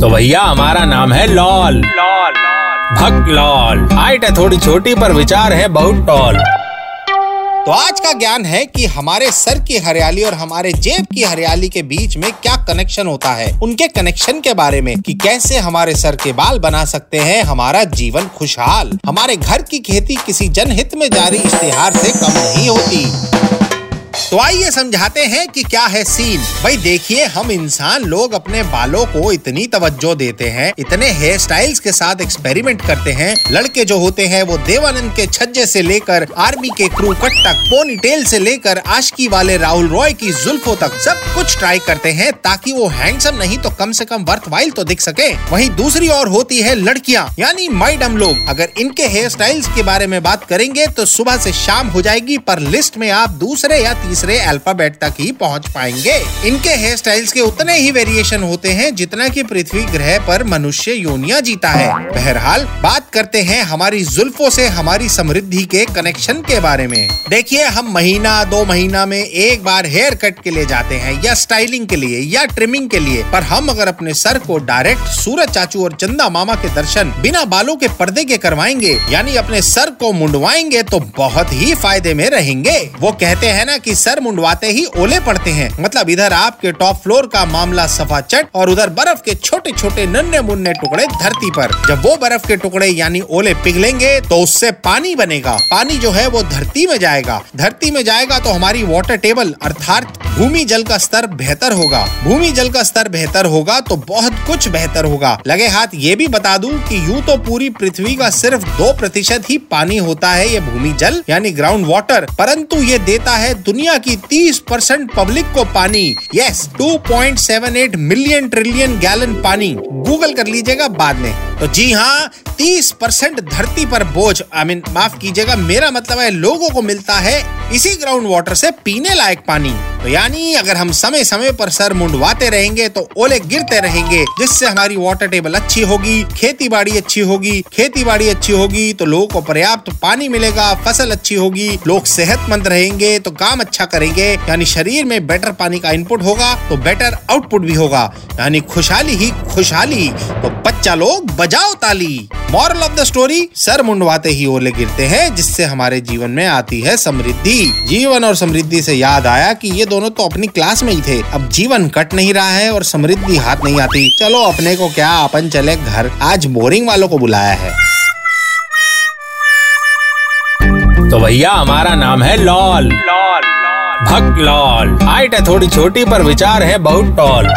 तो भैया, हमारा नाम है लॉल। लॉल भक्त लॉल। हाइट है थोड़ी छोटी, पर विचार है बहुत टॉल। तो आज का ज्ञान है कि हमारे सर की हरियाली और हमारे जेब की हरियाली के बीच में क्या कनेक्शन होता है। उनके कनेक्शन के बारे में कि कैसे हमारे सर के बाल बना सकते हैं, हमारा जीवन खुशहाल। हमारे घर की खेती किसी जनहित में जारी इश्तेहार से कम नहीं होती। तो आइए समझाते हैं कि क्या है सीन। भाई देखिए, हम इंसान लोग अपने बालों को इतनी तवज्जो देते हैं, इतने हेयर स्टाइल्स के साथ एक्सपेरिमेंट करते हैं। लड़के जो होते हैं, वो देवानंद के छज्जे से लेकर आर्मी के क्रू कट तक पोनी टेल से लेकर आशकी वाले राहुल रॉय की जुल्फो तक सब कुछ ट्राई करते हैं ताकि वो हैंडसम नहीं तो कम से कम वर्थ तो दिख सके। वहीं दूसरी ओर होती है लड़कियाँ, यानी माइडम लोग। अगर इनके हेयर स्टाइल्स के बारे में बात करेंगे तो सुबह से शाम हो जाएगी, पर लिस्ट में आप दूसरे या तीसरे अल्फ़ाबेट तक ही पहुँच पाएँगे। इनके हेयर स्टाइल्स के उतने ही वेरिएशन होते हैं जितना कि पृथ्वी ग्रह पर मनुष्य योनिया जीता है। बहरहाल, बात करते हैं हमारी जुल्फों से हमारी समृद्धि के कनेक्शन के बारे में। देखिए, हम महीना, दो महीना में एक बार हेयर कट के लिए जाते हैं, या स्टाइलिंग के लिए, या ट्रिमिंग के लिए। पर हम अगर अपने सर को डायरेक्ट सूरज चाचू और चंदा मामा के दर्शन बिना बालों के पर्दे के करवाएँगे, यानी अपने सर को मुंडवाएँगे तो बहुत ही फ़ायदे में रहेंगे। वो कहते हैं ना कि सर मुंडवाते ही ओले पड़ते हैं। मतलब इधर आपके टॉप फ्लोर का मामला सफ़ा चट और उधर बर्फ़ के छोटे छोटे नन्हे मुन्ने टुकड़े धरती पर। जब वो बर्फ़ के टुकड़े यानी ओले पिघलेंगे तो उससे पानी बनेगा। पानी जो है वो धरती में जाएगा। धरती में जाएगा तो हमारी वाटर टेबल अर्थात भूमि जल का स्तर बेहतर होगा। भूमि जल का स्तर बेहतर होगा तो बहुत कुछ बेहतर होगा। लगे हाथ, ये भी बता दूँ कि यूँ तो पूरी पृथ्वी का सिर्फ़ दो प्रतिशत ही पानी होता है ये भूमि जल, यानी ग्राउंड वाटर परंतु ये देता है दुनिया की तीस परसेंट पब्लिक को पानी। यस 2.78 मिलियन ट्रिलियन गैलन पानी। गूगल कर लीजिएगा बाद में। तो जी हाँ तीस परसेंट धरती पर बोझ। आई मीन माफ़ कीजिएगा, मेरा मतलब है लोगों को मिलता है इसी ग्राउंड वाटर से पीने लायक पानी। तो यानी अगर हम समय समय पर सर मुंडवाते रहेंगे तो ओले गिरते रहेंगे, जिससे हमारी वाटर टेबल अच्छी होगी, खेती बाड़ी अच्छी होगी, खेती बाड़ी अच्छी होगी तो लोगों को पर्याप्त पानी मिलेगा, फ़सल अच्छी होगी, लोग सेहतमंद रहेंगे तो काम अच्छा करेंगे, यानी शरीर में बेटर पानी का इनपुट होगा तो बेटर आउटपुट भी होगा, यानी खुशहाली ही खुशहाली तो बच्चा लोग बजाओ ताली। मॉरल ऑफ़ द स्टोरी सर मुंडवाते ही ओले गिरते हैं जिससे हमारे जीवन में आती है समृद्धि। जीवन और समृद्धि से याद आया कि ये दोनों तो अपनी क्लास में ही थे। अब जीवन कट नहीं रहा है और समृद्धि हाथ नहीं आती। चलो अपने को क्या अपन चले घर? आज बोरिंग वालों को बुलाया है। तो भैया हमारा नाम है लॉल। लॉल भक्त लॉल। हाइट है थोड़ी छोटी पर विचार है बहुत टॉल